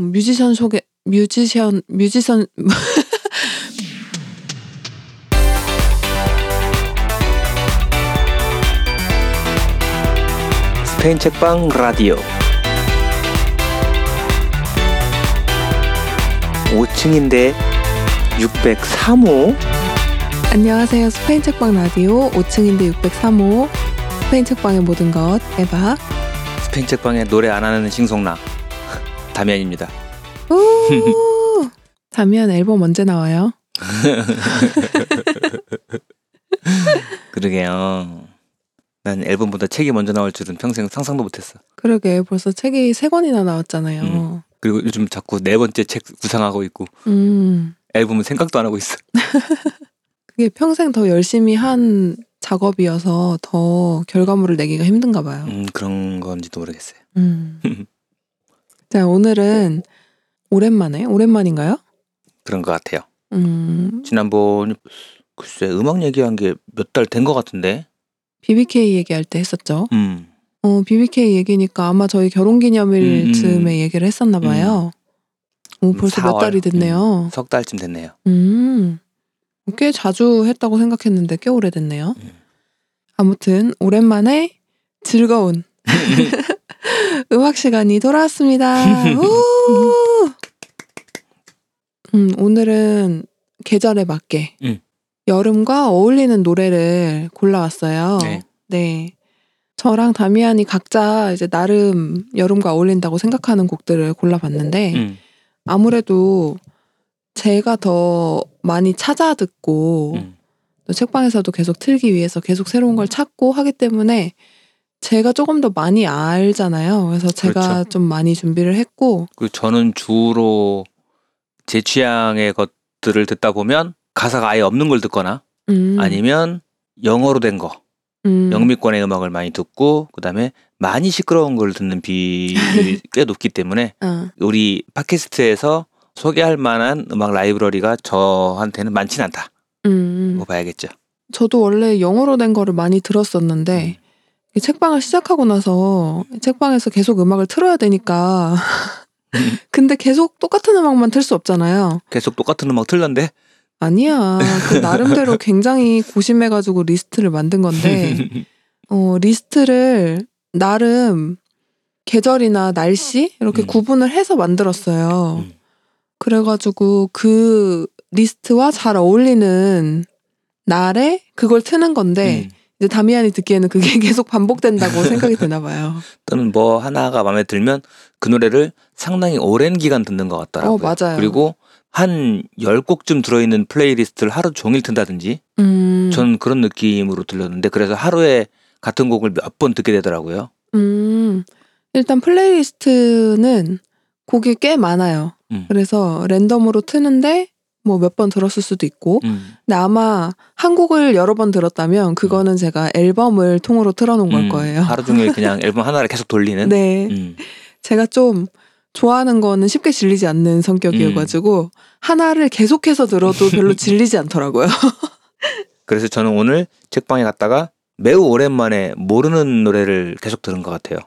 뮤지션 소개 뮤지션 뮤지션. 스페인 책방 라디오. 5층인데 603호. 안녕하세요. 스페인 책방 라디오. 5층인데 603호. 스페인 책방의 모든 것 에바. 스페인 책방에 노래 안 하는 싱송나 다미안입니다. 우 다미안 앨범 언제 나와요? 그러게요. 난 앨범보다 책이 먼저 나올 줄은 평생 상상도 못했어. 그러게 벌써 책이 세 권이나 나왔잖아요. 그리고 요즘 자꾸 네 번째 책 구상하고 있고 음. 앨범은 생각도 안 하고 있어. 그게 평생 더 열심히 한 작업이어서 더 결과물을 내기가 힘든가 봐요. 음, 그런 건지도 모르겠어요. 음. 자, 오늘은 오랜만에, 오랜만인가요? 그런 것 같아요. 음, 지난번 글쎄 음악 얘기한 게 몇 달 된 것 같은데. BBK 얘기할 때 했었죠. 음, 어, BBK 얘기니까 아마 저희 결혼기념일쯤에 음, 음. 얘기를 했었나 봐요. 오, 벌써 몇 4월. 달이 됐네요. 석 달쯤 됐네요. 음, 꽤 자주 했다고 생각했는데 꽤 오래됐네요. 음. 아무튼 오랜만에 즐거운 음악 시간이 돌아왔습니다. 우! 음, 오늘은 계절에 맞게 음. 여름과 어울리는 노래를 골라왔어요. 네. 네. 저랑 다미안이 각자 이제 나름 여름과 어울린다고 생각하는 곡들을 골라봤는데 음, 아무래도 제가 더 많이 찾아 듣고 음. 또 책방에서도 계속 틀기 위해서 계속 새로운 걸 찾고 하기 때문에 제가 조금 더 많이 알잖아요. 그래서 제가 그렇죠. 좀 많이 준비를 했고 그 저는 주로 제 취향의 것들을 듣다 보면 가사가 아예 없는 걸 듣거나 음, 아니면 영어로 된 거, 음, 영미권의 음악을 많이 듣고 그다음에 많이 시끄러운 걸 듣는 비율이 꽤 높기 때문에 어, 우리 팟캐스트에서 소개할 만한 음악 라이브러리가 저한테는 많진 않다. 음, 고 봐야겠죠. 저도 원래 영어로 된 거를 많이 들었었는데 이 책방을 시작하고 나서 책방에서 계속 음악을 틀어야 되니까 근데 계속 똑같은 음악만 틀 수 없잖아요. 계속 똑같은 음악 틀던데. 아니야. 그 나름대로 굉장히 고심해가지고 리스트를 만든 건데, 어, 리스트를 나름 계절이나 날씨 이렇게 음. 구분을 해서 만들었어요. 음. 그래가지고 그 리스트와 잘 어울리는 날에 그걸 트는 건데, 음. 이제 다미안이 듣기에는 그게 계속 반복된다고 생각이 드나 봐요. 또는 뭐 하나가 마음에 들면 그 노래를 상당히 오랜 기간 듣는 것 같더라고요. 어, 맞아요. 그리고 한 10곡쯤 들어있는 플레이리스트를 하루 종일 튼다든지 음, 저는 그런 느낌으로 들렸는데 그래서 하루에 같은 곡을 몇 번 듣게 되더라고요. 음, 일단 플레이리스트는 곡이 꽤 많아요. 음. 그래서 랜덤으로 트는데 뭐 몇 번 들었을 수도 있고 음. 근데 아마 한 곡을 여러 번 들었다면 그거는 제가 앨범을 통으로 틀어놓은 걸 음, 거예요. 하루 종일 그냥 앨범 하나를 계속 돌리는. 네, 음. 제가 좀 좋아하는 거는 쉽게 질리지 않는 성격이어가지고 하나를 계속해서 들어도 별로 질리지 않더라고요. 그래서 저는 오늘 책방에 갔다가 매우 오랜만에 모르는 노래를 계속 들은 것 같아요.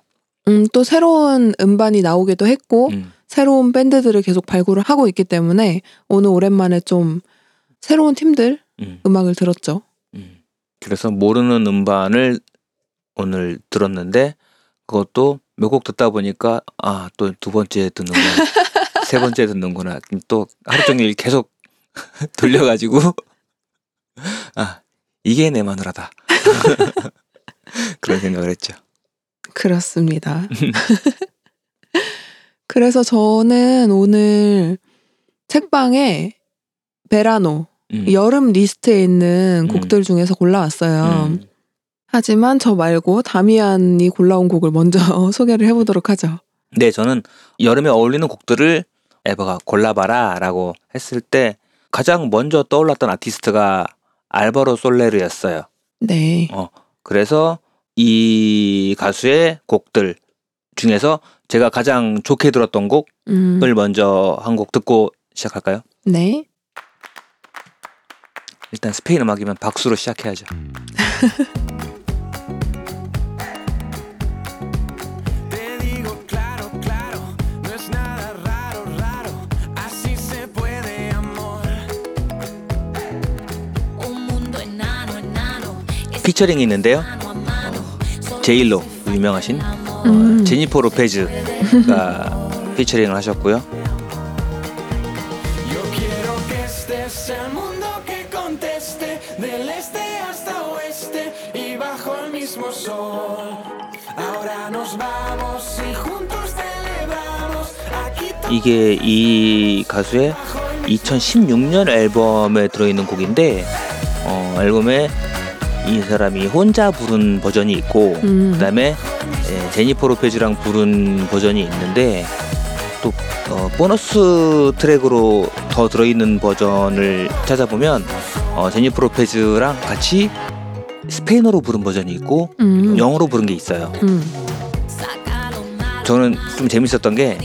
음, 또 새로운 음반이 나오기도 했고 음. 새로운 밴드들을 계속 발굴을 하고 있기 때문에 오늘 오랜만에 좀 새로운 팀들 음. 음악을 들었죠. 음. 그래서 모르는 음반을 오늘 들었는데 그것도 몇 곡 듣다 보니까 아 또 두 번째 듣는구나 세 번째 듣는구나 또 하루 종일 계속 돌려가지고 아 이게 내 마누라다 그런 생각을 했죠. 그렇습니다. 그래서 저는 오늘 책방의 verano 음. 여름 리스트에 있는 음. 곡들 중에서 골라왔어요. 음. 하지만 저 말고 다미안이 골라온 곡을 먼저 소개를 해보도록 하죠. 네, 저는 여름에 어울리는 곡들을 에버가 골라봐라라고 했을 때 가장 먼저 떠올랐던 아티스트가 알바로 솔레르였어요. 네. 그래서 이 가수의 곡들 중에서 제가 가장 좋게 들었던 곡을 음. 먼저 한 곡 듣고 시작할까요? 네. 일단 스페인 음악이면 박수로 시작해야죠. 피처링이 있는데요. 제일로 유명하신 음. 제니퍼 로페즈가 피처링을 하셨고요. 이게 이 가수의 2016년 앨범에 들어있는 곡인데 어, 앨범에 이 사람이 혼자 부른 버전이 있고 음. 그다음에 예, 제니퍼 로페즈랑 부른 버전이 있는데 또 어, 보너스 트랙으로 더 들어있는 버전을 찾아보면 어, 제니퍼 로페즈랑 같이 스페인어로 부른 버전이 있고 음. 영어로 부른 게 있어요. 음. 저는 좀 재밌었던 게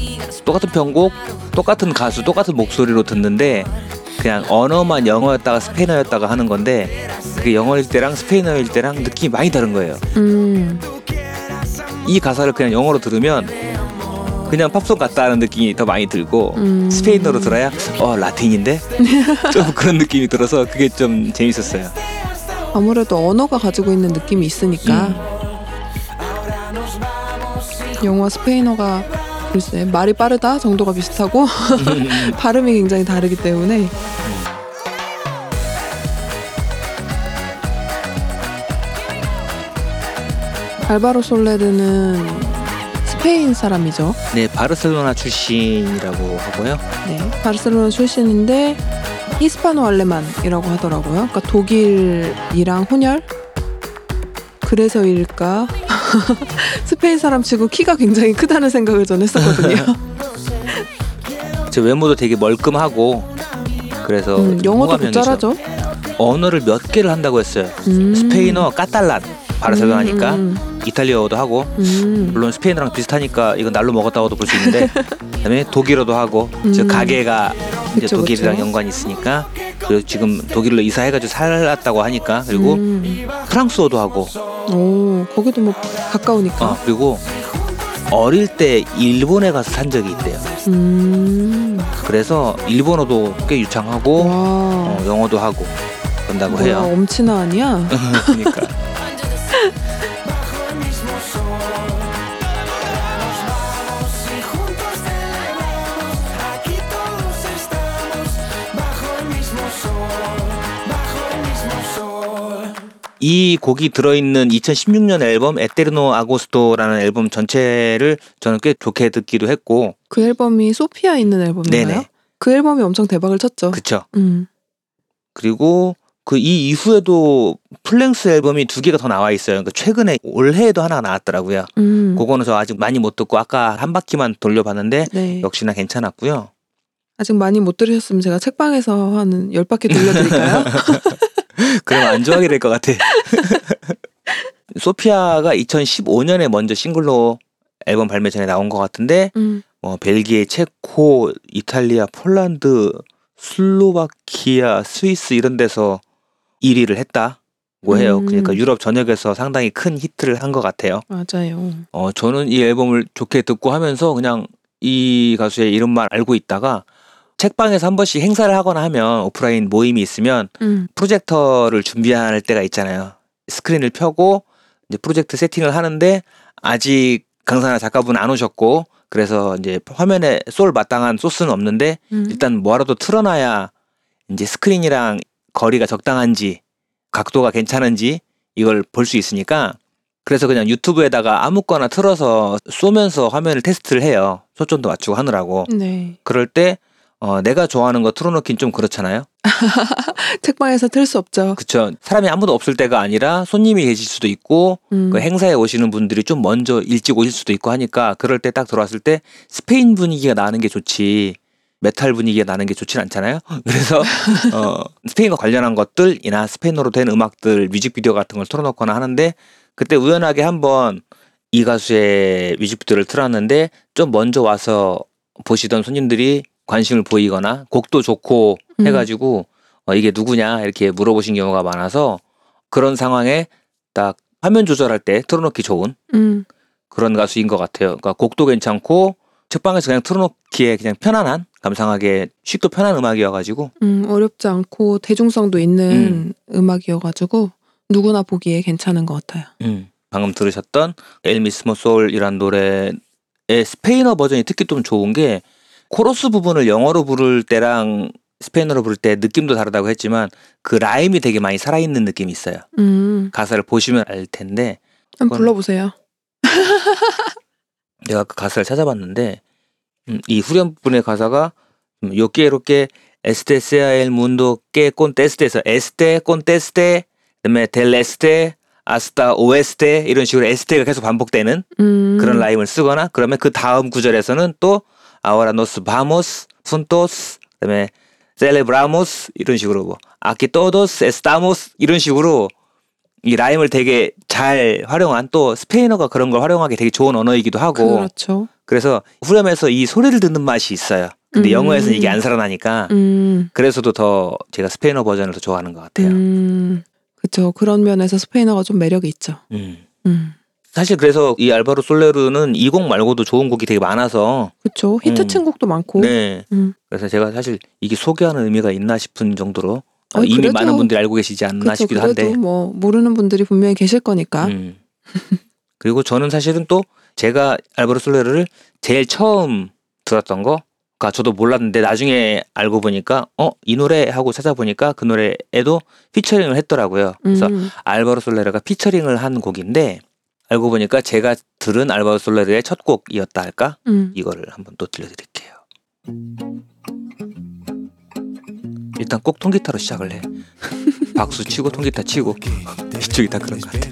똑같은 편곡, 똑같은 가수, 똑같은 목소리로 듣는데 그냥 언어만 영어였다가 스페인어였다가 하는 건데 그게 영어일 때랑 스페인어일 때랑 느낌이 많이 다른 거예요. 음. 이 가사를 그냥 영어로 들으면 그냥 팝송 같다는 느낌이 더 많이 들고 음. 스페인어로 들어야 어 라틴인데 좀 그런 느낌이 들어서 그게 좀 재밌었어요. 아무래도 언어가 가지고 있는 느낌이 있으니까 영어와 스페인어가 글쎄 말이 빠르다 정도가 비슷하고 발음이 굉장히 다르기 때문에 알바로 솔레르는 스페인 사람이죠. 네 바르셀로나 출신이라고 하고요. 네, 바르셀로나 출신인데 히스파노 알레만이라고 하더라고요. 그러니까 독일이랑 혼혈? 그래서일까? 스페인 사람 치고 키가 굉장히 크다는 생각을 전 했었거든요. 제 외모도 되게 멀끔하고 그래서 음, 영어도. 곧잘하죠. 언어를 몇 개를 한다고 했어요. 음. 스페인어, 까탈란, 바르셀로나니까 음, 이탈리아어도 하고 음. 물론 스페인어랑 비슷하니까 이건 날로 먹었다고도 볼 수 있는데 그다음에 독일어도 하고 저 음. 가게가 이제 그쵸, 독일이랑 그쵸. 연관이 있으니까 그리고 지금 독일로 이사해가지고 살았다고 하니까 그리고 음. 프랑스어도 하고 오, 거기도 뭐 가까우니까. 어, 그리고 어릴 때 일본에 가서 산 적이 있대요. 음. 그래서 일본어도 꽤 유창하고 와. 어, 영어도 하고 그런다고 뭐야, 해요. 엄친아 아니야? 그러니까 이 곡이 들어있는 2016년 앨범 Eterno Agosto라는 앨범 전체를 저는 꽤 좋게 듣기도 했고 그 앨범이 소피아 있는 앨범인가요? 네네. 그 앨범이 엄청 대박을 쳤죠. 그쵸 음. 그리고 그 이 이후에도 full-length 앨범이 두 개가 더 나와 있어요. 그러니까 최근에 올해에도 하나 나왔더라고요. 음. 그거는 저 아직 많이 못 듣고 아까 한 바퀴만 돌려봤는데 네. 역시나 괜찮았고요. 아직 많이 못 들으셨으면 제가 책방에서 한 열 바퀴 돌려드릴까요? 그럼 안 좋아하게 될 것 같아. 소피아가 2015년에 먼저 싱글로 앨범 발매 전에 나온 것 같은데 음. 뭐 벨기에, 체코, 이탈리아, 폴란드, 슬로바키아, 스위스 이런 데서 1위를 했다고 해요. 음. 그러니까 유럽 전역에서 상당히 큰 히트를 한 것 같아요. 맞아요. 어, 저는 이 앨범을 좋게 듣고 하면서 그냥 이 가수의 이름만 알고 있다가 책방에서 한 번씩 행사를 하거나 하면 오프라인 모임이 있으면 음. 프로젝터를 준비할 때가 있잖아요. 스크린을 펴고 이제 프로젝트 세팅을 하는데 아직 강사나 작가분 안 오셨고 그래서 이제 화면에 쏠 마땅한 소스는 없는데 음. 일단 뭐라도 틀어놔야 이제 스크린이랑 거리가 적당한지 각도가 괜찮은지 이걸 볼 수 있으니까 그래서 그냥 유튜브에다가 아무거나 틀어서 쏘면서 화면을 테스트를 해요. 초점도 맞추고 하느라고. 네. 그럴 때 어, 내가 좋아하는 거 틀어놓긴 좀 그렇잖아요. 책방에서 틀 수 없죠. 그쵸. 사람이 아무도 없을 때가 아니라 손님이 계실 수도 있고 음. 그 행사에 오시는 분들이 좀 먼저 일찍 오실 수도 있고 하니까 그럴 때 딱 들어왔을 때 스페인 분위기가 나는 게 좋지 메탈 분위기가 나는 게 좋진 않잖아요. 그래서 어 스페인과 관련한 것들이나 스페인어로 된 음악들 뮤직비디오 같은 걸 틀어놓거나 하는데 그때 우연하게 한번 이 가수의 뮤직비디오를 틀었는데 좀 먼저 와서 보시던 손님들이 관심을 보이거나 곡도 좋고 음. 해가지고 어, 이게 누구냐 이렇게 물어보신 경우가 많아서 그런 상황에 딱 화면 조절할 때 틀어놓기 좋은 음. 그런 가수인 것 같아요. 그러니까 곡도 괜찮고 책방에서 그냥 틀어놓기에 그냥 편안한 감상하기에 쉽도 편한 음악이어가지고 음, 어렵지 않고 대중성도 있는 음. 악이어가지고 누구나 보기에 괜찮은 것 같아요. 음. 방금 들으셨던 El mismo sol이란 노래의 스페인어 버전이 특히 좀 좋은 게 코러스 부분을 영어로 부를 때랑 스페인어로 부를 때 느낌도 다르다고 했지만 그 라임이 되게 많이 살아있는 느낌이 있어요. 음, 가사를 보시면 알 텐데 한번 불러보세요. 내가 그 가사를 찾아봤는데 음, 이 후렴 부분의 가사가 음, Yo quiero que este sea el mundo que conteste에서 este conteste 그다음에 del este hasta oeste 이런 식으로 este가 계속 반복되는 음, 그런 라임을 쓰거나 그러면 그 다음 구절에서는 또 ahora nos vamos juntos 그다음에 celebramos 이런 식으로 뭐 todos estamos 이런 식으로 이 라임을 되게 잘 활용한 또 스페인어가 그런 걸 활용하기 되게 좋은 언어이기도 하고 그렇죠. 그래서 후렴에서 이 소리를 듣는 맛이 있어요. 근데 음. 영어에서는 이게 안 살아나니까 음, 그래서도 더 제가 스페인어 버전을 더 좋아하는 것 같아요. 음, 그렇죠. 그런 면에서 스페인어가 좀 매력이 있죠. 음. 음, 사실 그래서 이 알바로 솔레르는 이 곡 말고도 좋은 곡이 되게 많아서 그렇죠. 히트친 곡도 많고. 네. 음. 그래서 제가 사실 이게 소개하는 의미가 있나 싶은 정도로 어, 이미 그래도- 많은 분들이 알고 계시지 않나 그렇죠. 싶기도 그래도 한데. 뭐 모르는 분들이 분명히 계실 거니까. 음. 그리고 저는 사실은 또 제가 알바로 솔레르를 제일 처음 들었던 거가 저도 몰랐는데 나중에 알고 보니까 어 이 노래 하고 찾아보니까 그 노래에도 피처링을 했더라고요. 그래서 음, 알바로 솔레르가 피처링을 한 곡인데 알고 보니까 제가 들은 알바로 솔레르의 첫 곡이었다 할까? 음. 이거를 한번 또 들려드릴게요. 일단 꼭 통기타로 시작을 해. 박수 치고 통기타 치고 이쪽이 다 그런 것 같아.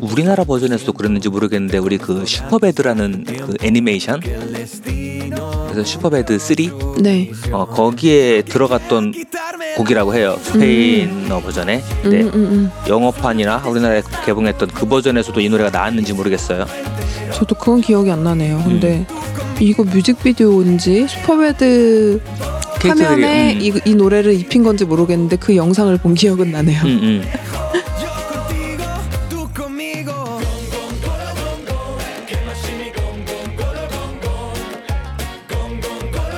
우리나라 버전에서도 그랬는지 모르겠는데 우리 그 슈퍼배드라는 그 애니메이션. 그래서 슈퍼배드 3 네. 어, 거기에 들어갔던 곡이라고 해요 스페인어 버전에 음, 근데 음, 음. 영어판이나 우리나라에 개봉했던 그 버전에서도 이 노래가 나왔는지 모르겠어요 저도 그건 기억이 안 나네요. 근데 음. 이거 뮤직비디오인지 슈퍼배드 화면에 음, 이, 이 노래를 입힌 건지 모르겠는데 그 영상을 본 기억은 나네요. 음, 음.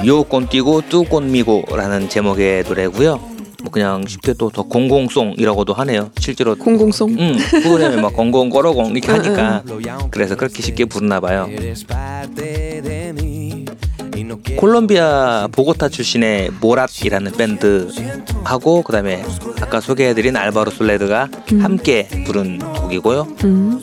요 꼰띠고 뚜 꼰미고라는 제목의 노래고요. 뭐 그냥 쉽게 또 더 공공송이라고도 하네요. 실제로 공공송. 음, 프로그램에 막 공공 꼬러공 이렇게 하니까 그래서 그렇게 쉽게 부르나 봐요. 콜롬비아 보고타 출신의 모랏이라는 밴드 하고 그다음에 아까 소개해드린 알바로 솔레드가 음. 함께 부른 곡이고요. 음,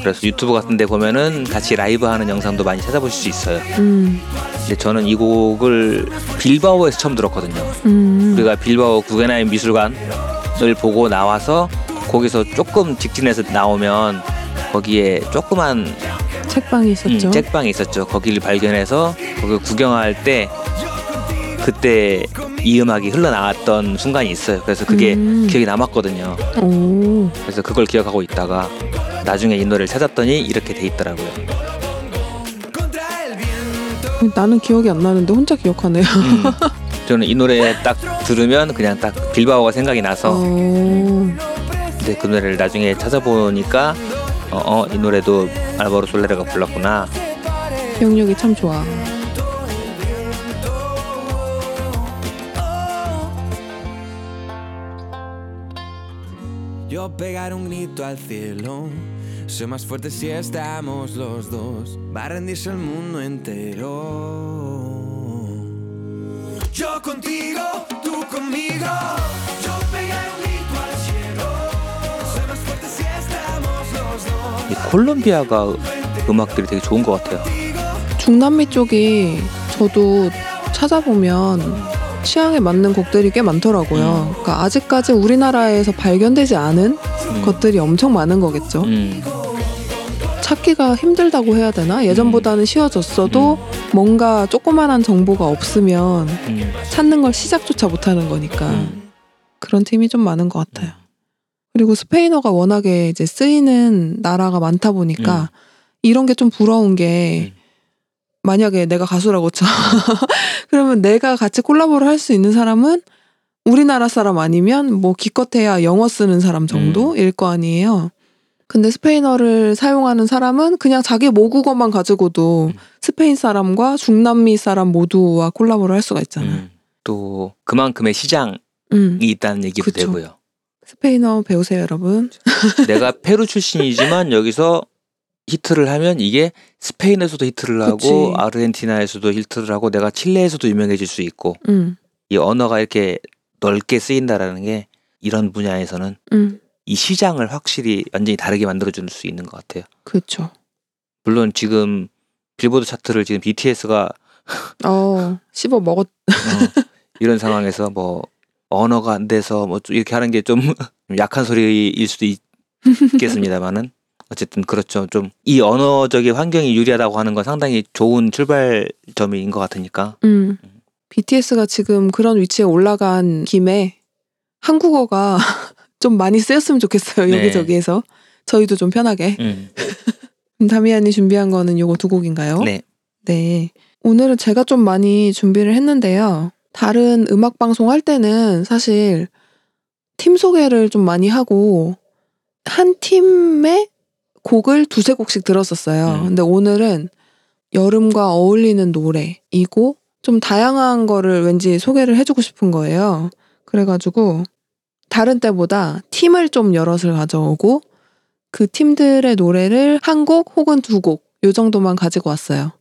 그래서 유튜브 같은데 보면은 같이 라이브 하는 영상도 많이 찾아보실 수 있어요. 음, 근데 저는 이 곡을 빌바오에서 처음 들었거든요. 음. 우리가 빌바오 구겐하임 미술관을 보고 나와서 거기서 조금 직진해서 나오면 거기에 조그만 책방이 있었죠. 음, 책방이 있었죠. 거기를 발견해서 거기 구경할 때 그때 이 음악이 흘러나왔던 순간이 있어요. 그래서 그게 음. 기억이 남았거든요. 오, 그래서 그걸 기억하고 있다가 나중에 이 노래를 찾았더니 이렇게 돼 있더라고요. Viento. 나는 기억이 안 나는데 혼자 기억하네요. 음, 저는 이 노래 딱 들으면 그냥 딱 빌바오가 생각이 나서 어, 근데 그 노래를 나중에 찾아보니까 어, 어, 이 노래도 알바로 솔레르가 불렀구나. 기억력이 참 좋아. Yo pegar un grito al cielo. Soy más fuerte si estamos los dos. Va a rendirse el mundo entero. Yo contigo, tú conmigo. Yo pegar un grito al cielo. Soy más fuerte si estamos los dos. 이 콜롬비아가 음악들이 되게 좋은 것 같아요. 중남미 쪽이 저도 찾아보면 취향에 맞는 곡들이 꽤 많더라고요. 그러니까 아직까지 우리나라에서 발견되지 않은 음. 것들이 엄청 많은 거겠죠. 음, 찾기가 힘들다고 해야 되나? 예전보다는 쉬워졌어도 뭔가 조그만한 정보가 없으면 음, 찾는 걸 시작조차 못하는 거니까 음. 그런 팀이 좀 많은 것 같아요. 그리고 스페인어가 워낙에 이제 쓰이는 나라가 많다 보니까 이런 게 좀 부러운 게 음. 만약에 내가 가수라고 쳐 그러면 내가 같이 콜라보를 할 수 있는 사람은 우리나라 사람 아니면 뭐 기껏해야 영어 쓰는 사람 정도일 거 아니에요. 근데 스페인어를 사용하는 사람은 그냥 자기 모국어만 가지고도 음. 스페인 사람과 중남미 사람 모두와 콜라보를 할 수가 있잖아요. 음. 또 그만큼의 시장이 음. 있다는 얘기도 그쵸. 되고요. 스페인어 배우세요, 여러분. 내가 페루 출신이지만 여기서 히트를 하면 이게 스페인에서도 히트를 하고 그치. 아르헨티나에서도 히트를 하고 내가 칠레에서도 유명해질 수 있고 음. 이 언어가 이렇게 넓게 쓰인다라는 게 이런 분야에서는 음. 이 시장을 확실히 완전히 다르게 만들어줄 수 있는 것 같아요. 그렇죠. 물론 지금 빌보드 차트를 지금 BTS가 어, 씹어 먹었 이런 상황에서 뭐 언어가 안 돼서 뭐좀 이렇게 하는 게 좀 약한 소리일 수도 있, 있겠습니다만은 어쨌든 그렇죠. 좀 이 언어적인 환경이 유리하다고 하는 건 상당히 좋은 출발점인 것 같으니까. 음. BTS가 지금 그런 위치에 올라간 김에 한국어가 좀 많이 쓰였으면 좋겠어요. 네. 여기저기에서. 저희도 좀 편하게. 음. 다미안이 준비한 거는 요거 두 곡인가요? 네. 네. 오늘은 제가 좀 많이 준비를 했는데요. 다른 음악 방송 할 때는 사실 팀 소개를 좀 많이 하고 한 팀의 곡을 두세 곡씩 들었었어요. 음. 근데 오늘은 여름과 어울리는 노래이고 좀 다양한 거를 왠지 소개를 해주고 싶은 거예요. 그래가지고 다른 때보다 팀을 좀 여럿을 가져오고 그 팀들의 노래를 한 곡 혹은 두 곡 요 정도만 가지고 왔어요.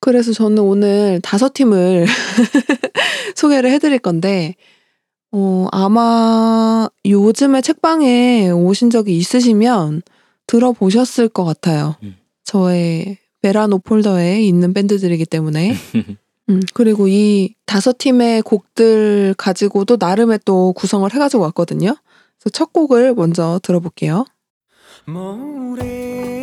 그래서 저는 오늘 다섯 팀을 소개를 해드릴 건데 어, 아마 요즘에 책방에 오신 적이 있으시면 들어보셨을 것 같아요. 음. 저의 베라노 폴더에 있는 밴드들이기 때문에 음, 그리고 이 다섯 팀의 곡들 가지고도 나름의 또 구성을 해가지고 왔거든요. 그래서 첫 곡을 먼저 들어볼게요. Morena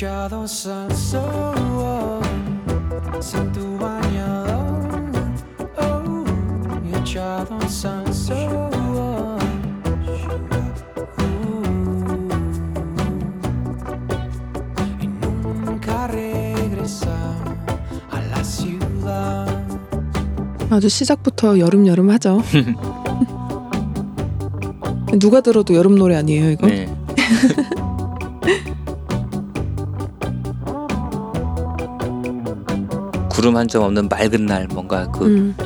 echados al sol sin tu bañador oh, y echados al sol Uh, y nunca regresar a la ciudad 아주 시작부터 여름 여름 하죠. 누가 들어도 여름 노래 아니에요 이거? 네. 구름 한 점 없는 맑은 날 뭔가 그 음,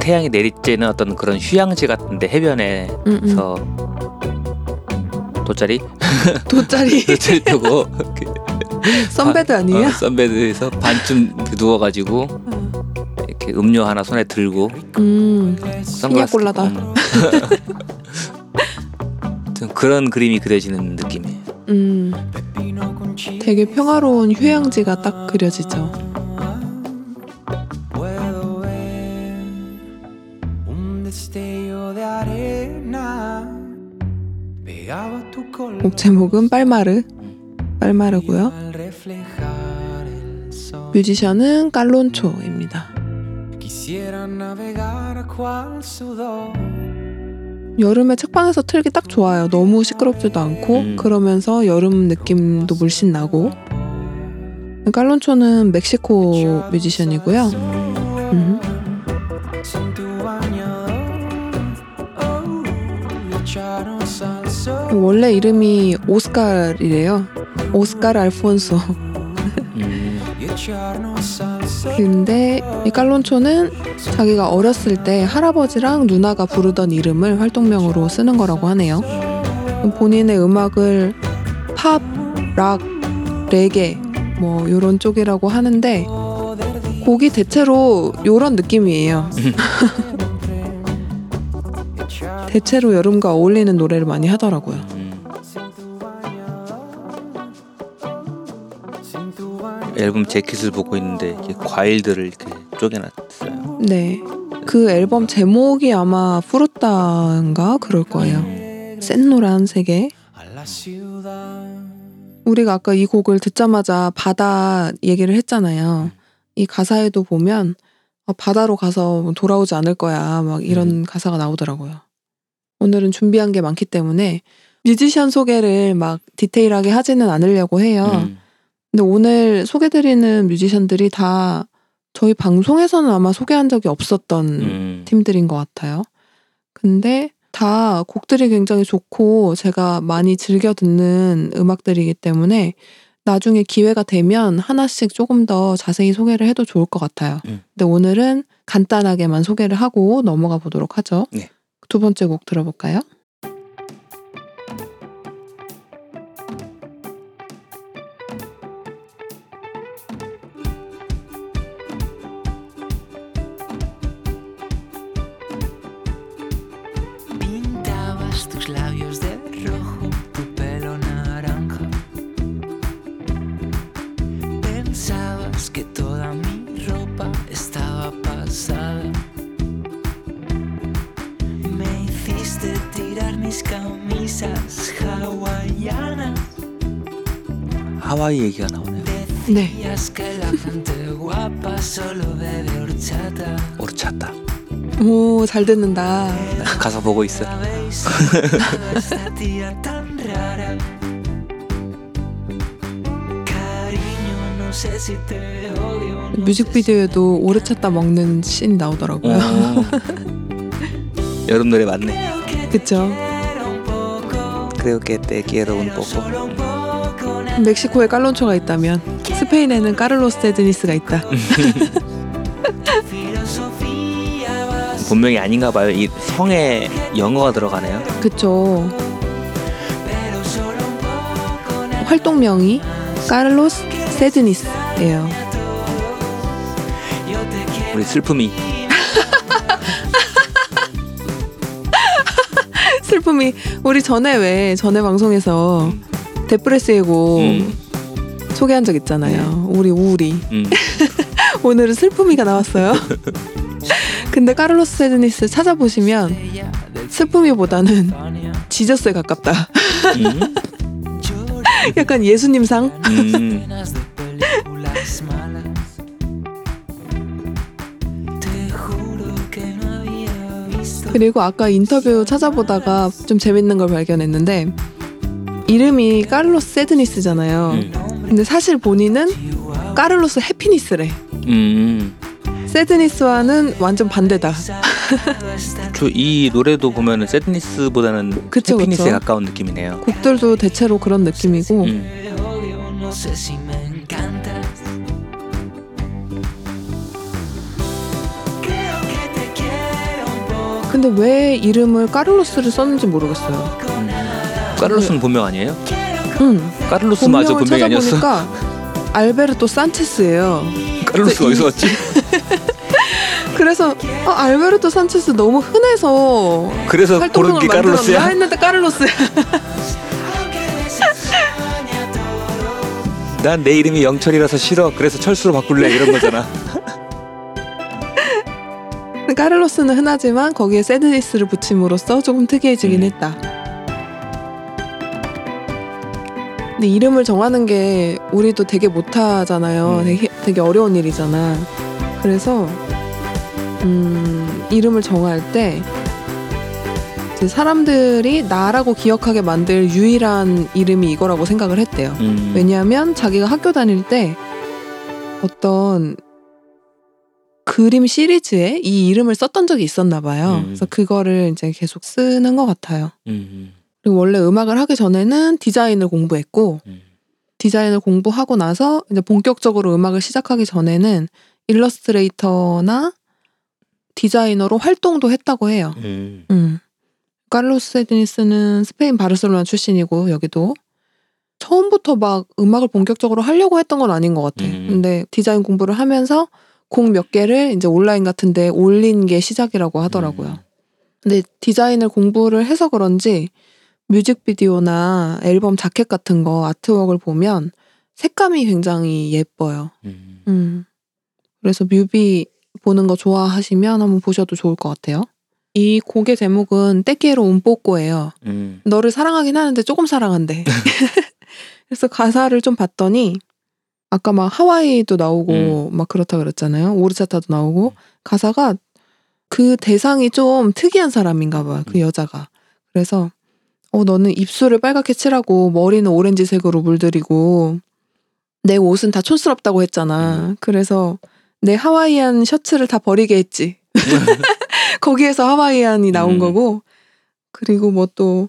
태양이 내리쬐는 어떤 그런 휴양지 같은데 해변에서 음, 음. 돗자리 돗자리 돗자리 펴고 선베드 아니에요? 어, 선베드에서 반쯤 누워가지고 이렇게 음료 하나 손에 들고 음, 선글라스. 끼고, 음. 좀 그런 그림이 그려지는 느낌이에요. 음, 되게 평화로운 휴양지가 딱 그려지죠. 곡 제목은 빨마르, 빨마르고요. 뮤지션은 깔론초입니다. 여름에 책방에서 틀기 딱 좋아요. 너무 시끄럽지도 않고 음. 그러면서 여름 느낌도 물씬 나고. 깔론초는 멕시코 뮤지션이고요. 음. 원래 이름이 오스카르이래요. 오스카르 알폰소. 근데 이 깔론초는 자기가 어렸을 때 할아버지랑 누나가 부르던 이름을 활동명으로 쓰는 거라고 하네요. 본인의 음악을 팝, 락, 레게 뭐 요런 쪽이라고 하는데 곡이 대체로 요런 느낌이에요. 대체로 여름과 어울리는 노래를 많이 하더라고요. 음. 앨범 재킷을 보고 있는데 이렇게 과일들을 이렇게 쪼개놨어요. 네. 그 앨범 제목이 아마 푸르타인가 그럴 거예요. 센 la ciudad. 우리가 아까 이 곡을 듣자마자 바다 얘기를 했잖아요. 이 가사에도 보면 어, 바다로 가서 돌아오지 않을 거야. 막 이런 가사가 나오더라고요. 오늘은 준비한 게 많기 때문에 뮤지션 소개를 막 디테일하게 하지는 않으려고 해요. 음. 근데 오늘 소개드리는 뮤지션들이 다 저희 방송에서는 아마 소개한 적이 없었던 음. 팀들인 것 같아요. 근데 다 곡들이 굉장히 좋고 제가 많이 즐겨 듣는 음악들이기 때문에 나중에 기회가 되면 하나씩 조금 더 자세히 소개를 해도 좋을 것 같아요. 음. 근데 오늘은 간단하게만 소개를 하고 넘어가 보도록 하죠. 네. 두 번째 곡 들어볼까요? 하와이 얘기가 나오네요. 네. 오르차다. 오, 잘 듣는다. 가사 보고 있어. 뮤직비디오에도 오래 찾다 먹는 씬이 나오더라고요. 어. 여름 노래 맞네. 그쵸. Creo que te quiero un pero poco. 멕시코에 깔론초가 있다면 스페인에는 까를로스 새드니스가 있다. 본명이 아닌가 봐요. 이 성에 영어가 들어가네요. 그쵸. 활동명이 까를로스 새드니스예요. 우리 슬픔이 슬픔이 우리 전에 왜 전에 방송에서 데프레스의 곡 음. 소개한 적 있잖아요. 우리 우울이. 음. 오늘은 슬픔이가 나왔어요. 근데 까를로스 새드니스 찾아보시면 슬픔이보다는. Jesus에 가깝다. 음. 약간 예수님상. 음. 그리고 아까 인터뷰 찾아보다가 좀 재밌는 걸 발견했는데 이름이 까를로스 Sadness잖아요. 음. 근데 사실 본인은 까를로스 Happiness래. 음. sadness와는 완전 반대다. 저이 노래도 보면은 sadness보다는 그쵸, happiness에 그쵸. 가까운 느낌이네요. 곡들도 대체로 그런 느낌이고 음. 근데 왜 이름을 까를로스를 썼는지 모르겠어요. 까를로스는 본명 아니에요? 응. 까를로스마저 본명을 본명이 아니었어? 찾아보니까 알베르토 산체스예요. 까를로스 이- 어디서 왔지? 그래서 어, 알베르토 산체스 너무 흔해서 그래서 고른 활동명을 게 만들었나 까를로스야? 했는데 까를로스. Aunque desensueña todo. 난내 이름이 영철이라서 싫어. 그래서 철수로 바꿀래 이런 거잖아. 까를로스는 흔하지만 거기에 세드니스를 붙임으로써 조금 특이해지긴 음. 했다. 근데 이름을 정하는 게 우리도 되게 못하잖아요. 음. 되게, 되게 어려운 일이잖아. 그래서 음, 이름을 정할 때 사람들이 나라고 기억하게 만들 유일한 이름이 이거라고 생각을 했대요. 음. 왜냐하면 자기가 학교 다닐 때 어떤 그림 시리즈에 이 이름을 썼던 적이 있었나 봐요. 음. 그래서 그거를 이제 계속 쓰는 것 같아요. 음. 그리고 원래 음악을 하기 전에는 디자인을 공부했고 음. 디자인을 공부하고 나서 이제 본격적으로 음악을 시작하기 전에는 일러스트레이터나 디자이너로 활동도 했다고 해요. 음. 음. 카를로스 세드니스는 스페인 바르셀로나 출신이고 여기도 처음부터 막 음악을 본격적으로 하려고 했던 건 아닌 것 같아. 음. 근데 디자인 공부를 하면서 곡 몇 개를 이제 온라인 같은데 올린 게 시작이라고 하더라고요. 음. 근데 디자인을 공부를 해서 그런지 뮤직비디오나 앨범 자켓 같은 거 artwork을 보면 색감이 굉장히 예뻐요. 음. 음. 그래서 뮤비 보는 거 좋아하시면 한번 보셔도 좋을 것 같아요. 이 곡의 제목은 Te quiero un poco예요. 음. 너를 사랑하긴 하는데 조금 사랑한대. 그래서 가사를 좀 봤더니 아까 막 하와이도 나오고 막 그렇다 그랬잖아요. 오르차타도 나오고 가사가 그 대상이 좀 특이한 사람인가 봐요. 그 음. 여자가. 그래서 어 너는 입술을 빨갛게 칠하고 머리는 오렌지색으로 물들이고 내 옷은 다 촌스럽다고 했잖아. 음. 그래서 내 하와이안 셔츠를 다 버리게 했지. 거기에서 하와이안이 나온 음. 거고 그리고 뭐 또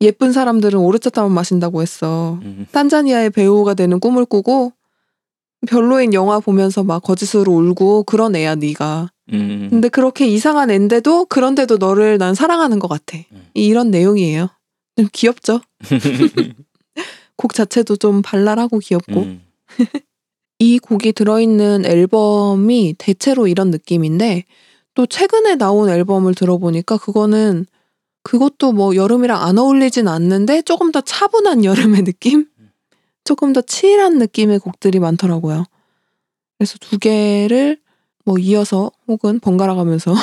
예쁜 사람들은 오르차타만 마신다고 했어. 음. 탄자니아의 배우가 되는 꿈을 꾸고 별로인 영화 보면서 막 거짓으로 울고 그런 애야 네가. 음. 근데 그렇게 이상한 앤데도 그런데도 너를 난 사랑하는 것 같아. 음. 이런 내용이에요. 좀 귀엽죠? 곡 자체도 좀 발랄하고 귀엽고 음. 이 곡이 들어있는 앨범이 대체로 이런 느낌인데 또 최근에 나온 앨범을 들어보니까 그거는 그것도 뭐 여름이랑 안 어울리진 않는데 조금 더 차분한 여름의 느낌? 조금 더 칠한 느낌의 곡들이 많더라고요. 그래서 두 개를 뭐 이어서 혹은 번갈아 가면서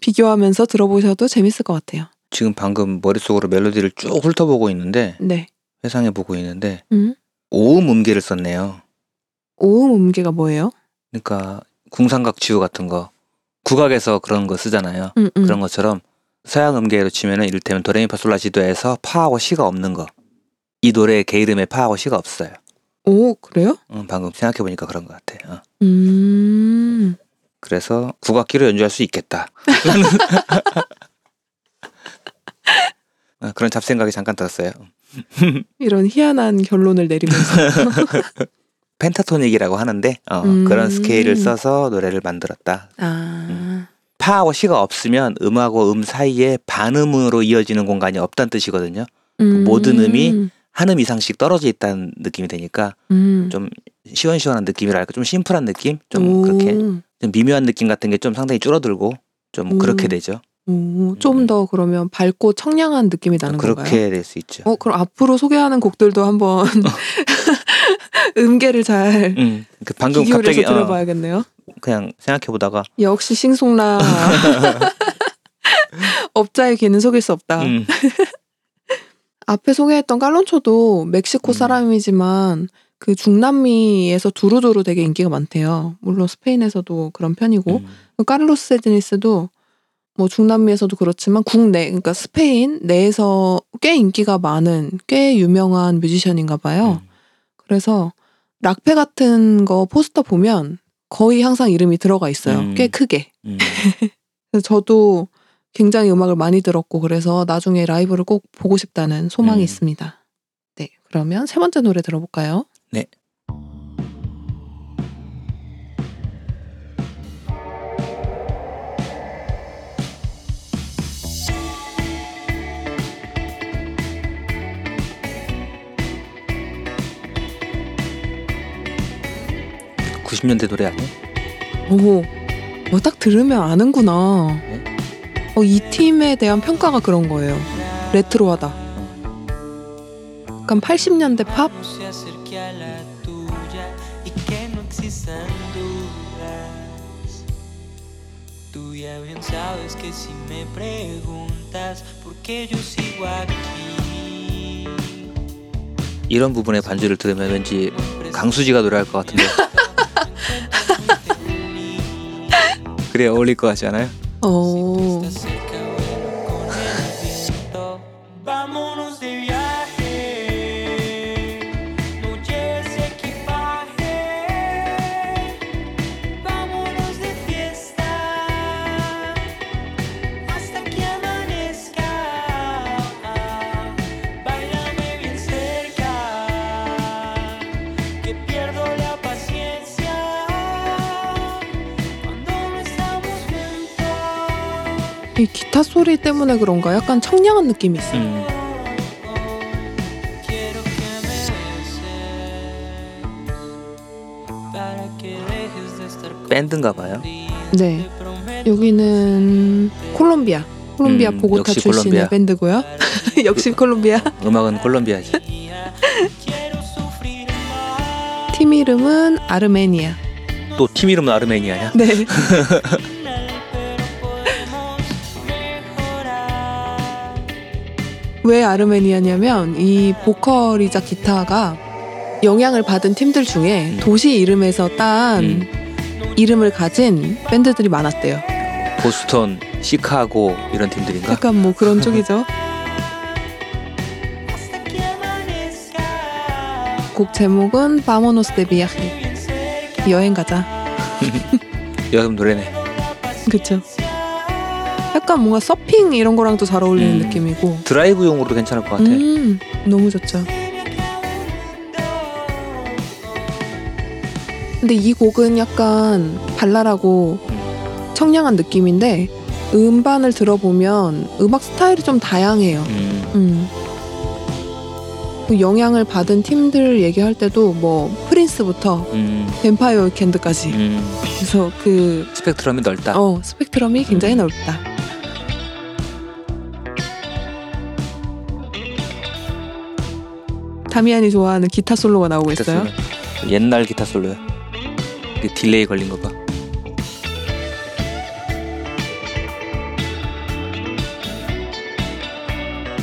비교하면서 들어보셔도 재밌을 것 같아요. 지금 방금 머릿속으로 멜로디를 쭉 훑어보고 있는데 네. 회상해 보고 있는데 음. 오음 음계를 썼네요. 오음 음계가 뭐예요? 그러니까 궁상각 지우 같은 거 국악에서 그런 거 쓰잖아요. 음, 음. 그런 것처럼 서양 음계로 치면은 이를테면 도레미파솔라시도에서 파하고 시가 없는 거. 이 노래의 개 이름에 파하고 시가 없어요. 오 그래요? 응, 방금 생각해 보니까 그런 것 같아. 어. 음. 그래서 국악기로 연주할 수 있겠다. 어, 그런 잡생각이 잠깐 들었어요. 이런 희한한 결론을 내리면서 펜타토닉이라고 하는데 어, 음. 그런 스케일을 써서 노래를 만들었다. 아 파하고 시가 없으면 음하고 음 사이에 반음으로 이어지는 공간이 없다는 뜻이거든요. 음. 모든 음이 한 음 이상씩 떨어져 있다는 느낌이 되니까 음. 좀 시원시원한 느낌이랄까 좀 심플한 느낌 좀 오. 그렇게 좀 미묘한 느낌 같은 게 좀 상당히 줄어들고 좀 오. 그렇게 되죠. 좀더 그러면 밝고 청량한 느낌이 나는 건가요? 음. 그렇게 될 수 있죠. 어 그럼 앞으로 소개하는 곡들도 한번 음계를 잘 음, 그 방금 기울여서 갑자기 어, 들어봐야겠네요. 그냥 생각해 보다가 역시 싱송라 업자의 귀는 속일 수 없다. 음, 앞에 소개했던 깔론초도 멕시코 음. 사람이지만 그 중남미에서 두루두루 되게 인기가 많대요. 물론 스페인에서도 그런 편이고 음, 카를로스 세드니스도 뭐 중남미에서도 그렇지만 국내 그러니까 스페인 내에서 꽤 인기가 많은 꽤 유명한 뮤지션인가 봐요. 음. 그래서 락페 같은 거 포스터 보면 거의 항상 이름이 들어가 있어요. 음. 꽤 크게. 음. 그래서 저도 굉장히 음악을 많이 들었고 그래서 나중에 라이브를 꼭 보고 싶다는 소망이 음. 있습니다. 네, 그러면 세 번째 노래 들어볼까요? 네. 90년대 노래 아니에요? 오, 어, 딱 들으면 아는구나. 네? 어, 이 팀에 대한 평가가 그런 거예요. 레트로하다. 약간 80년대 팝? 이런 부분의 반주를 들으면 왠지 강수지가 노래할 것 같은데 그래 어울릴 것 같지 않아요? 어, 기타 소리 때문에 그런가 약간 청량한 느낌이 있어요. 음, 밴드인가 봐요. 네, 여기는 콜롬비아. 콜롬비아 음, 보고타 역시 출신의 콜롬비아. 밴드고요. 역시 콜롬비아. 음악은 콜롬비아지. 팀 이름은 아르메니아. 또 팀 이름은 아르메니아냐? 네. 왜 아르메니아냐면 이 보컬이자 기타가 영향을 받은 팀들 중에 음. 도시 이름에서 딴 음. 이름을 가진 밴드들이 많았대요. 보스턴, 시카고 이런 팀들인가? 약간 뭐 그런 쪽이죠. 곡 제목은 바모노스 데 비아히 여행 가자. 여름 노래네. 그쵸. 약간 뭔가 서핑 이런 거랑도 잘 어울리는 음. 느낌이고. 드라이브용으로도 괜찮을 것 같아. 음, 너무 좋죠. 근데 이 곡은 약간 발랄하고 청량한 느낌인데 음반을 들어보면 음악 스타일이 좀 다양해요. 음. 음. 그 영향을 받은 팀들 얘기할 때도 뭐 프린스부터 음. 뱀파이어 위켄드까지 음. 그래서 그 스펙트럼이 넓다. 어, 스펙트럼이 굉장히 음. 넓다. 다미안이 좋아하는 기타 솔로가 나오고 기타 있어요. 솔로. 옛날 기타 솔로야. 그 delay 걸린 거 봐.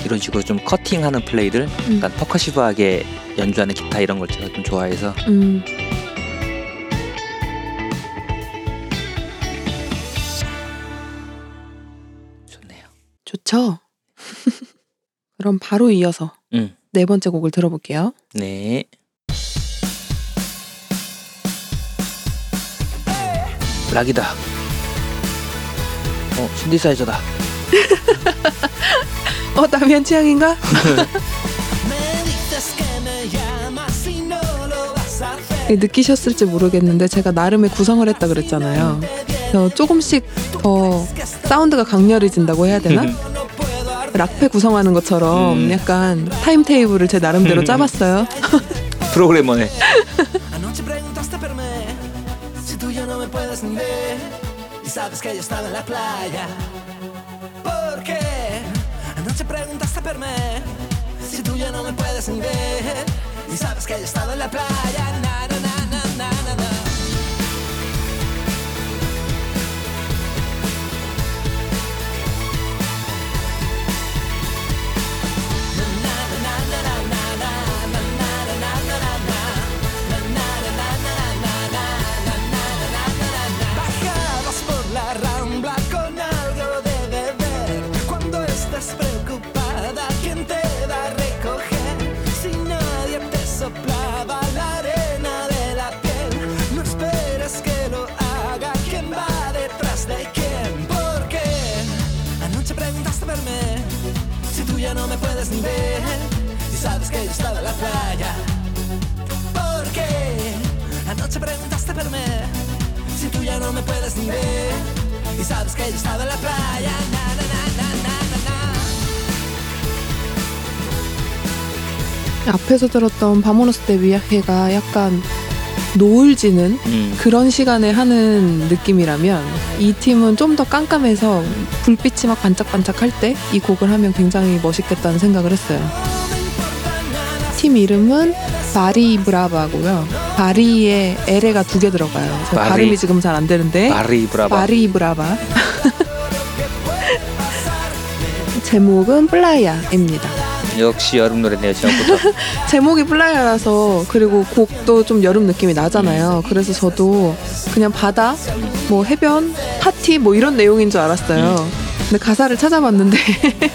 이런 식으로 좀 커팅하는 플레이들, 음. 약간 퍼커시브하게 연주하는 기타 이런 걸 제가 좀 좋아해서 음. 좋네요. 좋죠. 그럼 바로 이어서 음. 네 번째 곡을 들어볼게요. 네. 락이다. 어, 신디사이저다. 어, 다미안 취향인가? 느끼셨을지 모르겠는데 제가 나름의 구성을 했다 그랬잖아요. 조금씩 더 사운드가 강렬해진다고 해야 되나? 락페 구성하는 것처럼 음. 약간 타임 테이블을 제 나름대로 짜봤어요. 프로그래머네. Anoche preguntaste por mí si tú ya no me puedes ni ver y sabes que yo estaba en la playa. ¿Por qué? Anoche preguntaste por mí si tú ya no me puedes ni ver y sabes que yo estaba en la playa. Na, na, na, na, na, na, na. 앞에서 들었던 바모노스 데 비아헤가 약간 노을 지는 음. 그런 시간에 하는 느낌이라면 이 팀은 좀 더 깜깜해서 불빛이 막 반짝반짝할 때 이 곡을 하면 굉장히 멋있겠다는 생각을 했어요. 팀 이름은 바리 브라바고요. 바리에 LE가 두 개 들어가요. 제 바리. 발음이 지금 잘 안 되는데 바리 브라바. 바리 브라바. 제목은 Playa입니다. 역시 여름 노래네요. 제목부터. 제목이 Playa라서 그리고 곡도 좀 여름 느낌이 나잖아요. 그래서 저도 그냥 바다, 뭐 해변, 파티 뭐 이런 내용인 줄 알았어요. 근데 가사를 찾아봤는데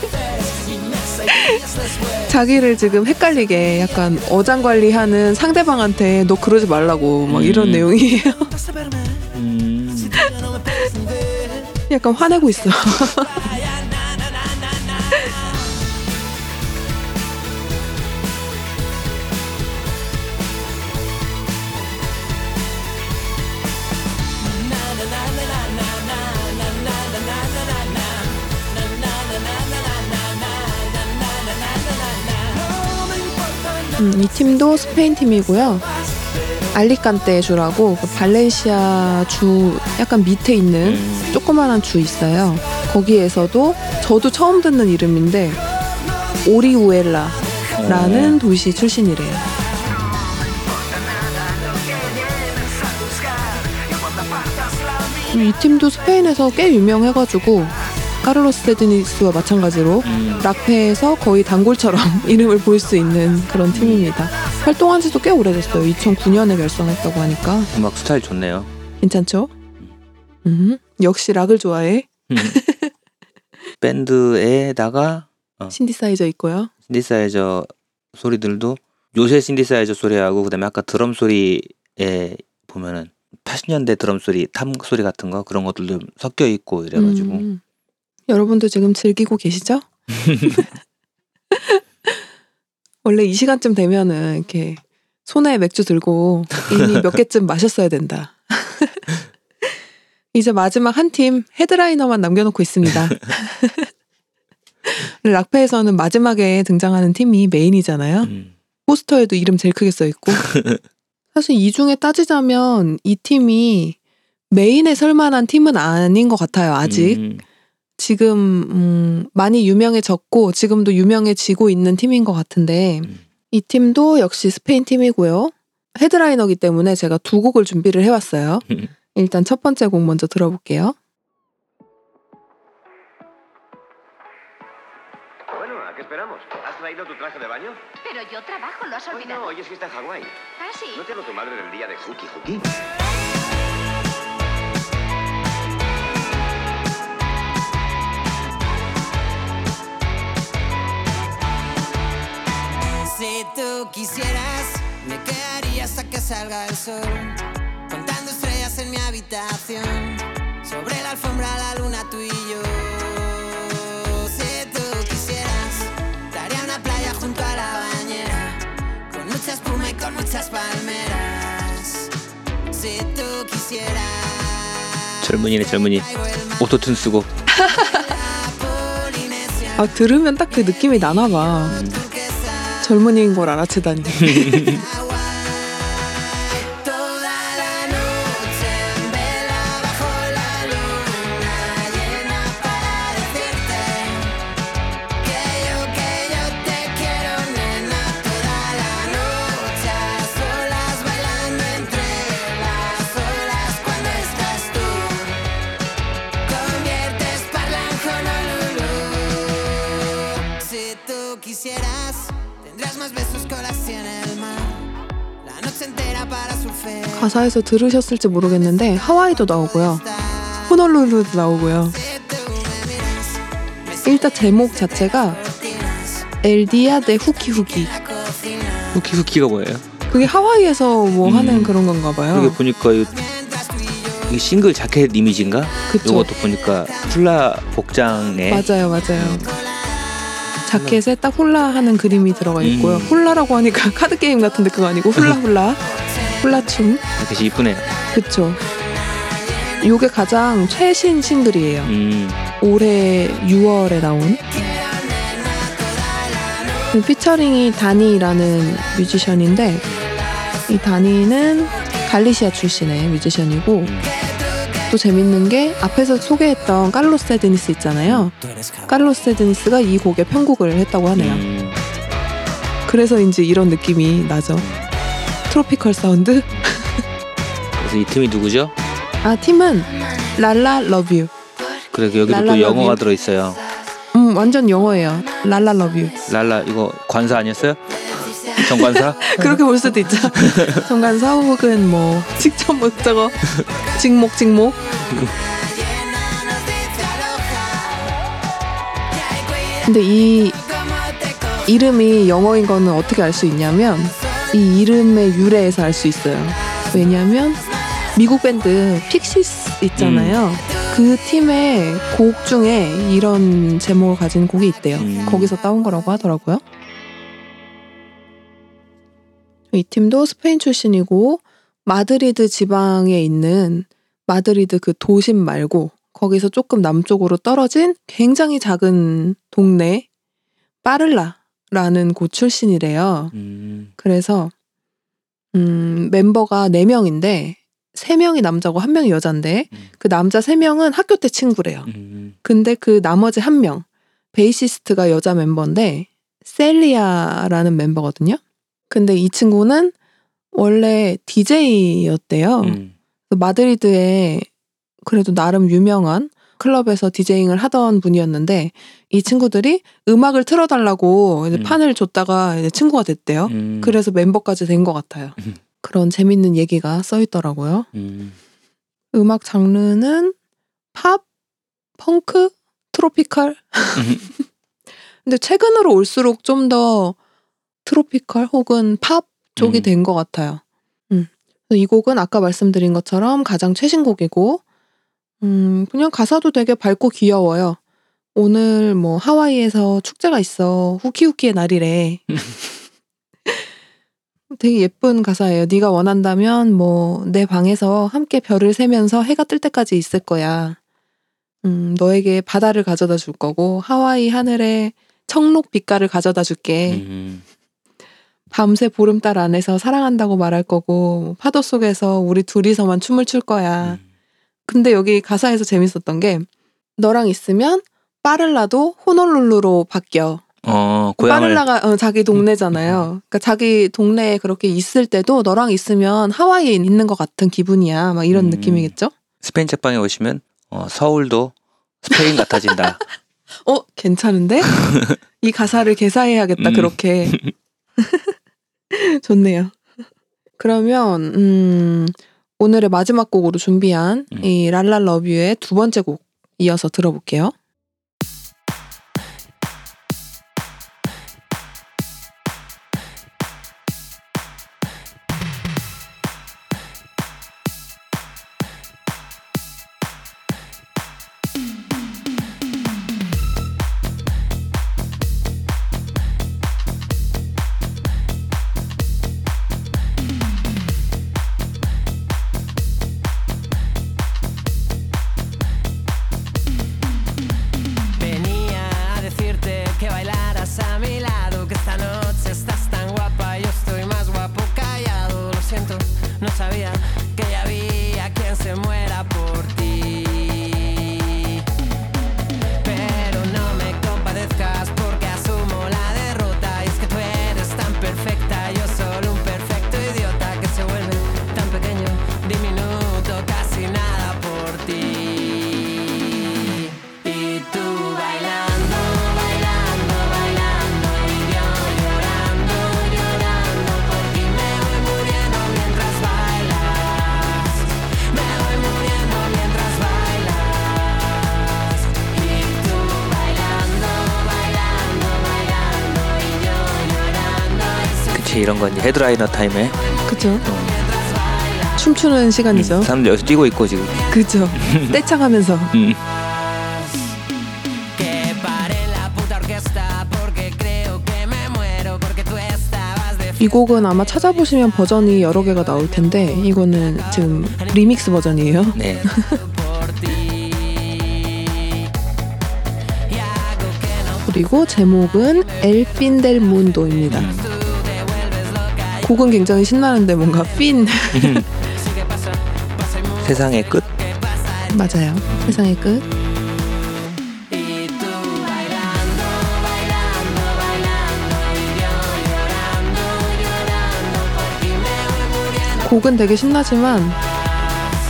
자기를 지금 헷갈리게 약간 어장관리하는 상대방한테 너 그러지 말라고 막 이런 음. 내용이에요. 음. 약간 화내고 있어. 음, 이 팀도 스페인 팀이고요. 알리칸테 주라고 그 발렌시아 주 약간 밑에 있는 음. 조그만한 주 있어요. 거기에서도 저도 처음 듣는 이름인데 오리우엘라라는 도시 출신이래요. 이 팀도 스페인에서 꽤 유명해가지고 카를로스 세드니스와 마찬가지로 음. 락페에서 거의 단골처럼 이름을 볼 수 있는 그런 팀입니다. 활동한 지도 꽤 오래됐어요. 2009년에 결성했다고 하니까 음악 스타일 좋네요. 괜찮죠? 음, 역시 락을 좋아해. 음. 밴드에다가 신디사이저 있고요. 신디사이저 소리들도 요새 신디사이저 소리하고 그다음에 아까 드럼 소리에 보면은 80년대 드럼 소리, 탐 소리 같은 거 그런 것들도 섞여 있고 이래가지고 음. 여러분도 지금 즐기고 계시죠? 원래 이 시간쯤 되면은 이렇게 손에 맥주 들고 이미 몇 개쯤 마셨어야 된다. 이제 마지막 한 팀 헤드라이너만 남겨놓고 있습니다. 락페에서는 마지막에 등장하는 팀이 메인이잖아요. 음. 포스터에도 이름 제일 크게 써 있고. 사실 이 중에 따지자면 이 팀이 메인에 설 만한 팀은 아닌 것 같아요. 아직. 음. 지금 음, 많이 유명해졌고 지금도 유명해지고 있는 팀인 것 같은데 음. 이 팀도 역시 스페인 팀이고요. 헤드라이너기 때문에 제가 두 곡을 준비를 해왔어요. 일단 첫 번째 곡 먼저 들어볼게요. Bueno, ¿a qué esperamos? ¿Has traído tu traje de baño? Pero yo trabajo, lo has Hoy olvidado. no, hoy es fiesta en Hawái. Ah, sí. ¿No te habló tu madre del día de Hooky Hooky? Si tú quisieras, me quedaría hasta que salga el sol. Contando estrellas en mi habitación. Sobre la alfombra, la luna, tú y yo. Si tú quisieras, te haría una playa junto a la bañera. Con mucha espuma y con muchas palmeras. Si tú quisieras. 젊은이네 젊은이 traigo el mar 오토튠 쓰고 a la Polinesia. 아 들으면 딱 그 느낌이 나나 봐. turquesa. 젊은이인 걸 알아채다니. 가사에서 들으셨을지 모르겠는데 하와이도 나오고요. 호놀룰루도 나오고요. 일단 제목 자체가 엘디아 데 후키 후키. 후키 후키가 뭐예요? 그게 하와이에서 뭐 음. 하는 그런 건가 봐요. 여기 보니까 이, 이 싱글 자켓 이미지인가? 그쵸. 이것도 보니까 훌라 복장에 맞아요, 맞아요. 자켓에 딱 훌라 하는 그림이 들어가 있고요. 음. 훌라라고 하니까 카드 게임 같은데 그거 아니고 훌라 훌라 훌라 춤. 되게 이쁘네요. 그쵸. 요게 가장 최신 싱글이에요. 음. 올해 6월에 나온. 그 피처링이 다니라는 뮤지션인데 이 다니는 갈리시아 출신의 뮤지션이고 음. 또 재밌는 게 앞에서 소개했던 칼로스 Sadness 있잖아요. 칼로스 Sadness가 이 곡에 편곡을 했다고 하네요. 음. 그래서인지 이런 느낌이 나죠. tropical 사운드. 그래서 이 팀이 누구죠? 아 팀은 La La Love You. 그래 여기도 또 La La 영어가 love. 들어 있어요. 음 완전 영어예요. La La Love You. La La 이거 관사 아니었어요? 정관사? 그렇게 볼 수도 있죠. 정관사 혹은 뭐 직접 목적어 직목 직목. 근데 이 이름이 영어인 거는 어떻게 알 수 있냐면 이 이름의 유래에서 알 수 있어요. 왜냐하면 미국 밴드 픽시스 있잖아요. 그 팀의 곡 중에 이런 제목을 가진 곡이 있대요. 음. 거기서 따온 거라고 하더라고요. 이 팀도 스페인 출신이고 마드리드 지방에 있는 마드리드 그 도심 말고 거기서 조금 남쪽으로 떨어진 굉장히 작은 동네 빠를라 라는 곳 출신이래요. 음. 그래서 음, 멤버가 4명인데 3명이 남자고 1명이 여잔데 음. 그 남자 3명은 학교 때 친구래요. 음. 근데 그 나머지 한 명, 베이시스트가 여자 멤버인데 셀리아라는 멤버거든요. 근데 이 친구는 원래 DJ였대요. 음. 마드리드에 그래도 나름 유명한 클럽에서 DJing을 하던 분이었는데 이 친구들이 음악을 틀어달라고 이제 음. 판을 줬다가 이제 친구가 됐대요. 음. 그래서 멤버까지 된 것 같아요. 음. 그런 재밌는 얘기가 써 있더라고요. 음. 음악 장르는 팝, 펑크, tropical. 근데 최근으로 올수록 좀 더 tropical 혹은 팝 쪽이 음. 된것 같아요. 음. 이 곡은 아까 말씀드린 것처럼 가장 최신 곡이고, 음, 그냥 가사도 되게 밝고 귀여워요. 오늘 뭐 하와이에서 축제가 있어. 후키후키의 날이래. 되게 예쁜 가사예요. 네가 원한다면 뭐 내 방에서 함께 별을 세면서 해가 뜰 때까지 있을 거야. 음, 너에게 바다를 가져다 줄 거고 하와이 하늘에 청록 빛깔을 가져다 줄게. 음. 밤새 보름달 안에서 사랑한다고 말할 거고 파도 속에서 우리 둘이서만 춤을 출 거야. 음. 근데 여기 가사에서 재밌었던 게 너랑 있으면 빠를라도 호놀룰루로 바뀌어. 어, 고향을 빠를라가 어, 자기 동네잖아요. 그러니까 자기 동네에 그렇게 있을 때도 너랑 있으면 하와이에 있는 것 같은 기분이야. 막 이런 음. 느낌이겠죠? 스페인 책방에 오시면 어, 서울도 스페인 같아진다. 어, 괜찮은데? 이 가사를 개사해야겠다, 음. 그렇게. 좋네요. 그러면, 음, 오늘의 마지막 곡으로 준비한 음. 이 랄랄 러뷰의 두 번째 곡 이어서 들어볼게요. 이런 건 이제 헤드라이너 타임에 그죠? 춤추는 시간이죠. 음, 사람들 여기서 뛰고 있고 지금. 그죠? 떼창하면서. 음. Que pare la puta orquesta porque creo que me muero porque tú estabas de 이 곡은 아마 찾아보시면 버전이 여러 개가 나올 텐데 이거는 지금 리믹스 버전이에요. 네. por ti. Y hago que no 그리고 제목은 El fin del mundo입니다. 음. 곡은 굉장히 신나는데 뭔가 핀 세상의 끝. 맞아요. 세상의 끝. 곡은 되게 신나지만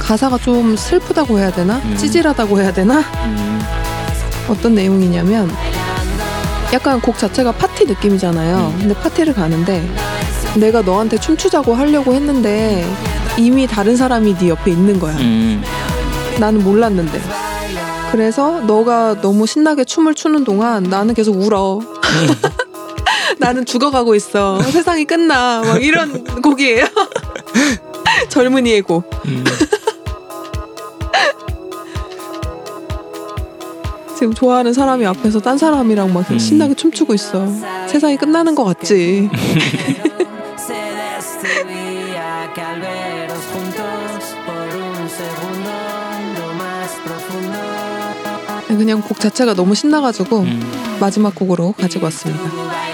가사가 좀 슬프다고 해야 되나? 음. 찌질하다고 해야 되나? 음. 어떤 내용이냐면 약간 곡 자체가 파티 느낌이잖아요. 음. 근데 파티를 가는데 내가 너한테 춤추자고 하려고 했는데 이미 다른 사람이 네 옆에 있는 거야. 음. 나는 몰랐는데. 그래서 너가 너무 신나게 춤을 추는 동안 나는 계속 울어. 나는 죽어가고 있어. 세상이 끝나. 막 이런 곡이에요. 젊은이의 곡. 음. 지금 좋아하는 사람이 앞에서 딴 사람이랑 막 음. 신나게 춤추고 있어. 세상이 끝나는 것 같지. 그냥 곡 자체가 너무 신나가지고 음. 마지막 곡으로 가지고 왔습니다.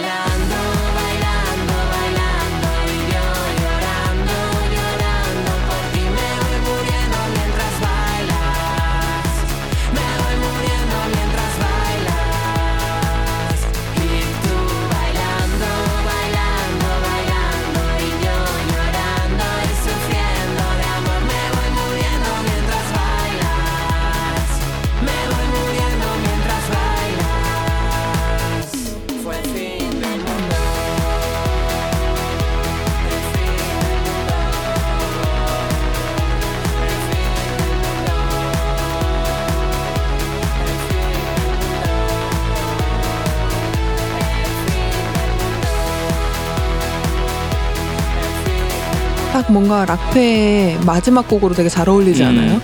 뭔가 락페의 마지막 곡으로 되게 잘 어울리지 음. 않아요?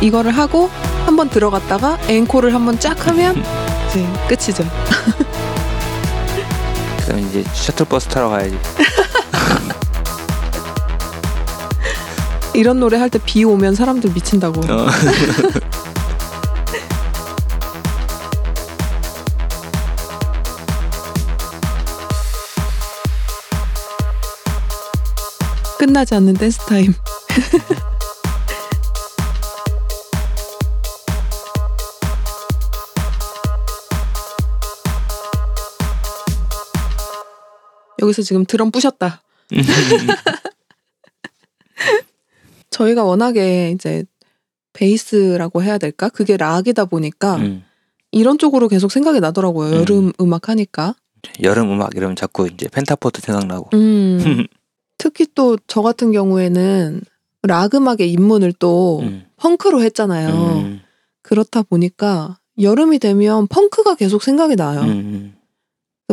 이거를 하고 한번 들어갔다가 앵콜을 한번 쫙 하면 이제 끝이죠. 그럼 이제 셔틀버스 타러 가야지. 이런 노래 할 때 비 오면 사람들 미친다고. 어. 끝나지 않는 댄스 타임. 여기서 지금 드럼 부셨다. 저희가 워낙에 이제 베이스라고 해야 될까? 그게 락이다 보니까 음. 이런 쪽으로 계속 생각이 나더라고요. 음. 여름 음 악 하니까. 여름 음악 이러면 자꾸 이제 펜타포트 생각나고. 음. 특히 또 저 같은 경우에는 락 음악의 입문을 또 음. 펑크로 했잖아요. 음. 그렇다 보니까 여름이 되면 펑크가 계속 생각이 나요. 음.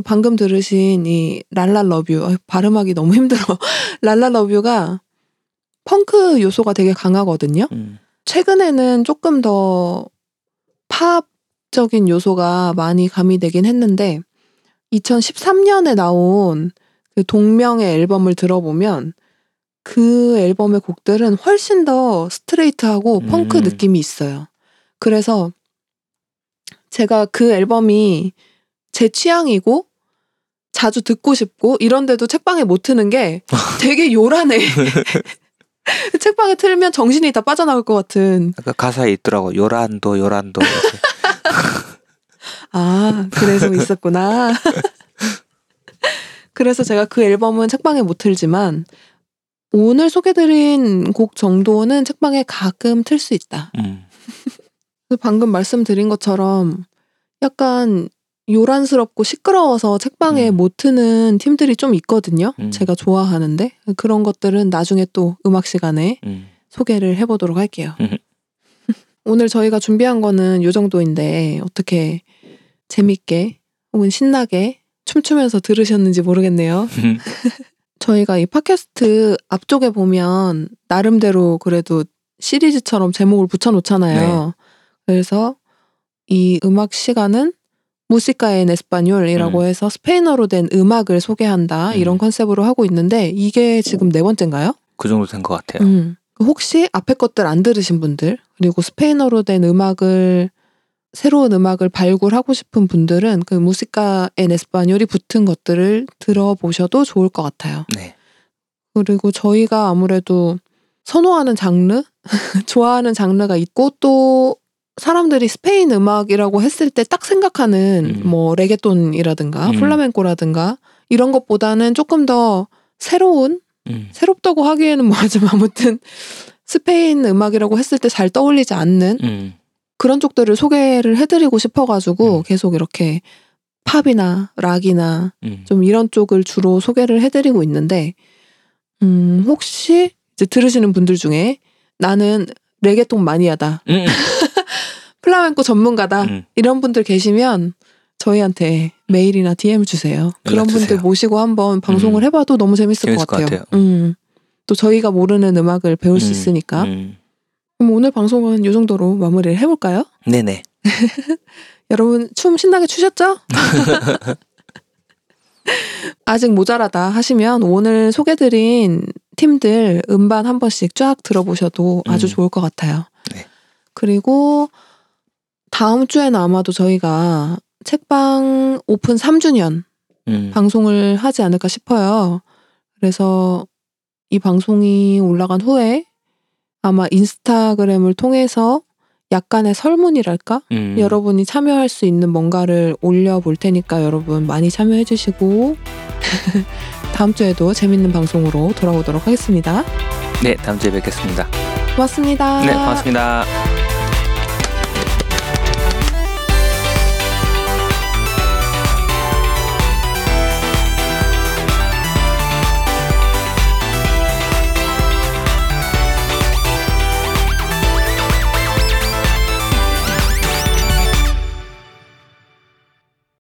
방금 들으신 이 La La Love You 아, 발음하기 너무 힘들어. La La Love You가 펑크 요소가 되게 강하거든요. 음. 최근에는 조금 더 팝적인 요소가 많이 가미되긴 했는데 2013년에 나온 그 동명의 앨범을 들어보면 그 앨범의 곡들은 훨씬 더 스트레이트하고 펑크 음. 느낌이 있어요. 그래서 제가 그 앨범이 제 취향이고 자주 듣고 싶고 이런데도 책방에 못 트는 게 되게 요란해. 책방에 틀면 정신이 다 빠져나올 것 같은. 아까 가사에 있더라고. 요란도 요란도. 아, 그래서 있었구나. 그래서 제가 그 앨범은 책방에 못 틀지만 오늘 소개드린 곡 정도는 책방에 가끔 틀 수 있다. 음. 방금 말씀드린 것처럼 약간 요란스럽고 시끄러워서 책방에 음. 못 트는 팀들이 좀 있거든요. 음. 제가 좋아하는데 그런 것들은 나중에 또 음악 시간에 음. 소개를 해보도록 할게요. 음. 오늘 저희가 준비한 거는 요 정도인데 어떻게 재밌게 혹은 신나게 춤추면서 들으셨는지 모르겠네요. 저희가 이 팟캐스트 앞쪽에 보면 나름대로 그래도 시리즈처럼 제목을 붙여놓잖아요. 그래서 이 음악 시간은 무시카엔 에스파뇰이라고 음. 해서 스페인어로 된 음악을 소개한다 음. 이런 컨셉으로 하고 있는데 이게 지금 네 번째인가요? 그 정도 된 것 같아요. 음. 혹시 앞에 것들 안 들으신 분들 그리고 스페인어로 된 음악을 새로운 음악을 발굴하고 싶은 분들은 그 무시카 엔 에스파뇰이 붙은 것들을 들어보셔도 좋을 것 같아요. 네. 그리고 저희가 아무래도 선호하는 장르, 좋아하는 장르가 있고 또 사람들이 스페인 음악이라고 했을 때 딱 생각하는 음. 뭐 레게톤이라든가 음. 플라멩코라든가 이런 것보다는 조금 더 새로운 음. 새롭다고 하기에는 뭐하지만 아무튼 스페인 음악이라고 했을 때 잘 떠올리지 않는 음. 그런 쪽들을 소개를 해드리고 싶어가지고 음. 계속 이렇게 팝이나 락이나 음. 좀 이런 쪽을 주로 소개를 해드리고 있는데 음 혹시 이제 들으시는 분들 중에 나는 레게통 마니아다 음. 플라멩코 전문가다 음. 이런 분들 계시면 저희한테 메일이나 DM 주세요. 그런 주세요. 분들 모시고 한번 방송을 음. 해봐도 너무 재밌을 재밌을 것것 같아요. 같아요. 음. 또 저희가 모르는 음악을 배울 수 음. 있으니까. 음. 그럼 오늘 방송은 이 정도로 마무리를 해볼까요? 네네. 여러분 춤 신나게 추셨죠? 아직 모자라다 하시면 오늘 소개드린 팀들 음반 한 번씩 쫙 들어보셔도 아주 음. 좋을 것 같아요. 네. 그리고 다음 주에는 아마도 저희가 책방 오픈 3주년 음. 방송을 하지 않을까 싶어요. 그래서 이 방송이 올라간 후에 아마 인스타그램을 통해서 약간의 설문이랄까? 음. 여러분이 참여할 수 있는 뭔가를 올려볼 테니까 여러분 많이 참여해주시고 다음 주에도 재밌는 방송으로 돌아오도록 하겠습니다. 네, 다음 주에 뵙겠습니다. 고맙습니다. 네, 고맙습니다.